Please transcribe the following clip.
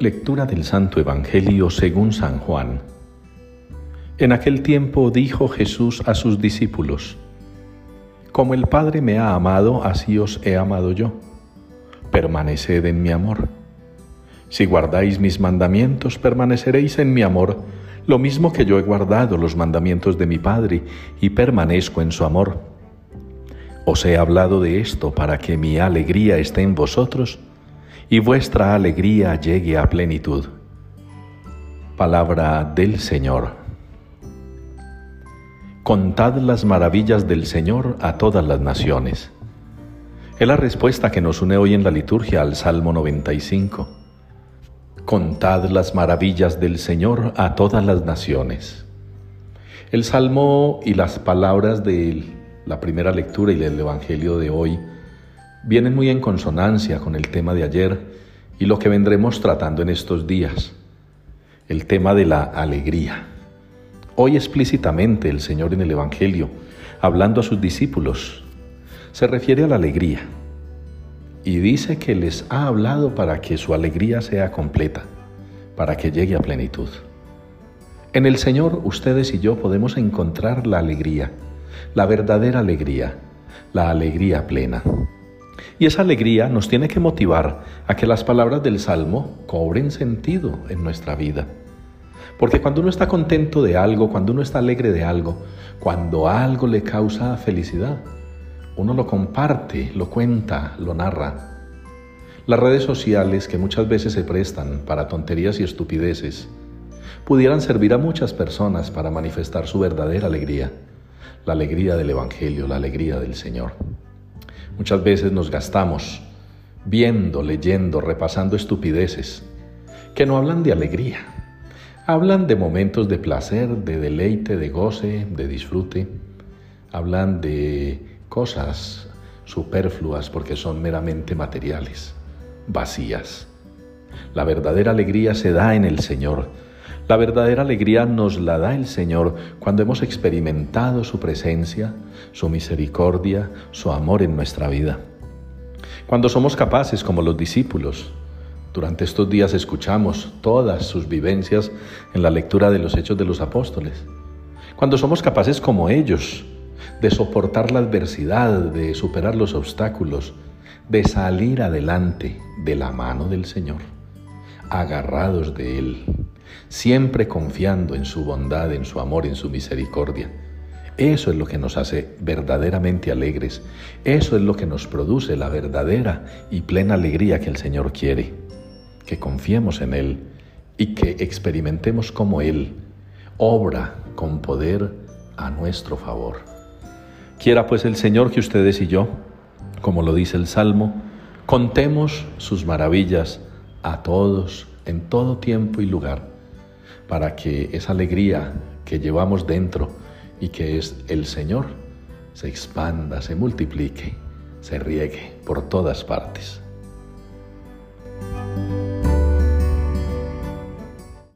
Lectura del Santo Evangelio según San Juan. En aquel tiempo dijo Jesús a sus discípulos, Como el Padre me ha amado, así os he amado yo. Permaneced en mi amor. Si guardáis mis mandamientos, permaneceréis en mi amor, lo mismo que yo he guardado los mandamientos de mi Padre y permanezco en su amor. Os he hablado de esto para que mi alegría esté en vosotros y vuestra alegría llegue a plenitud. Palabra del Señor. Contad las maravillas del Señor a todas las naciones. Es la respuesta que nos une hoy en la liturgia al Salmo 95. Contad las maravillas del Señor a todas las naciones. El Salmo y las palabras de la primera lectura y del Evangelio de hoy vienen muy en consonancia con el tema de ayer y lo que vendremos tratando en estos días, el tema de la alegría. Hoy explícitamente el Señor en el Evangelio, hablando a sus discípulos, se refiere a la alegría y dice que les ha hablado para que su alegría sea completa, para que llegue a plenitud. En el Señor ustedes y yo podemos encontrar la alegría, la verdadera alegría, la alegría plena. Y esa alegría nos tiene que motivar a que las palabras del Salmo cobren sentido en nuestra vida. Porque cuando uno está contento de algo, cuando uno está alegre de algo, cuando algo le causa felicidad, uno lo comparte, lo cuenta, lo narra. Las redes sociales que muchas veces se prestan para tonterías y estupideces, pudieran servir a muchas personas para manifestar su verdadera alegría, la alegría del Evangelio, la alegría del Señor. Muchas veces nos gastamos viendo, leyendo, repasando estupideces que no hablan de alegría. Hablan de momentos de placer, de deleite, de goce, de disfrute. Hablan de cosas superfluas porque son meramente materiales, vacías. La verdadera alegría se da en el Señor. La verdadera alegría nos la da el Señor cuando hemos experimentado su presencia, su misericordia, su amor en nuestra vida. Cuando somos capaces, como los discípulos, durante estos días escuchamos todas sus vivencias en la lectura de los hechos de los apóstoles. Cuando somos capaces, como ellos, de soportar la adversidad, de superar los obstáculos, de salir adelante de la mano del Señor, agarrados de Él, siempre confiando en su bondad, en su amor, en su misericordia. Eso es lo que nos hace verdaderamente alegres. Eso es lo que nos produce la verdadera y plena alegría que el Señor quiere. Que confiemos en Él y que experimentemos como Él obra con poder a nuestro favor. Quiera pues el Señor que ustedes y yo, como lo dice el Salmo, contemos sus maravillas a todos, en todo tiempo y lugar para que esa alegría que llevamos dentro y que es el Señor se expanda, se multiplique, se riegue por todas partes.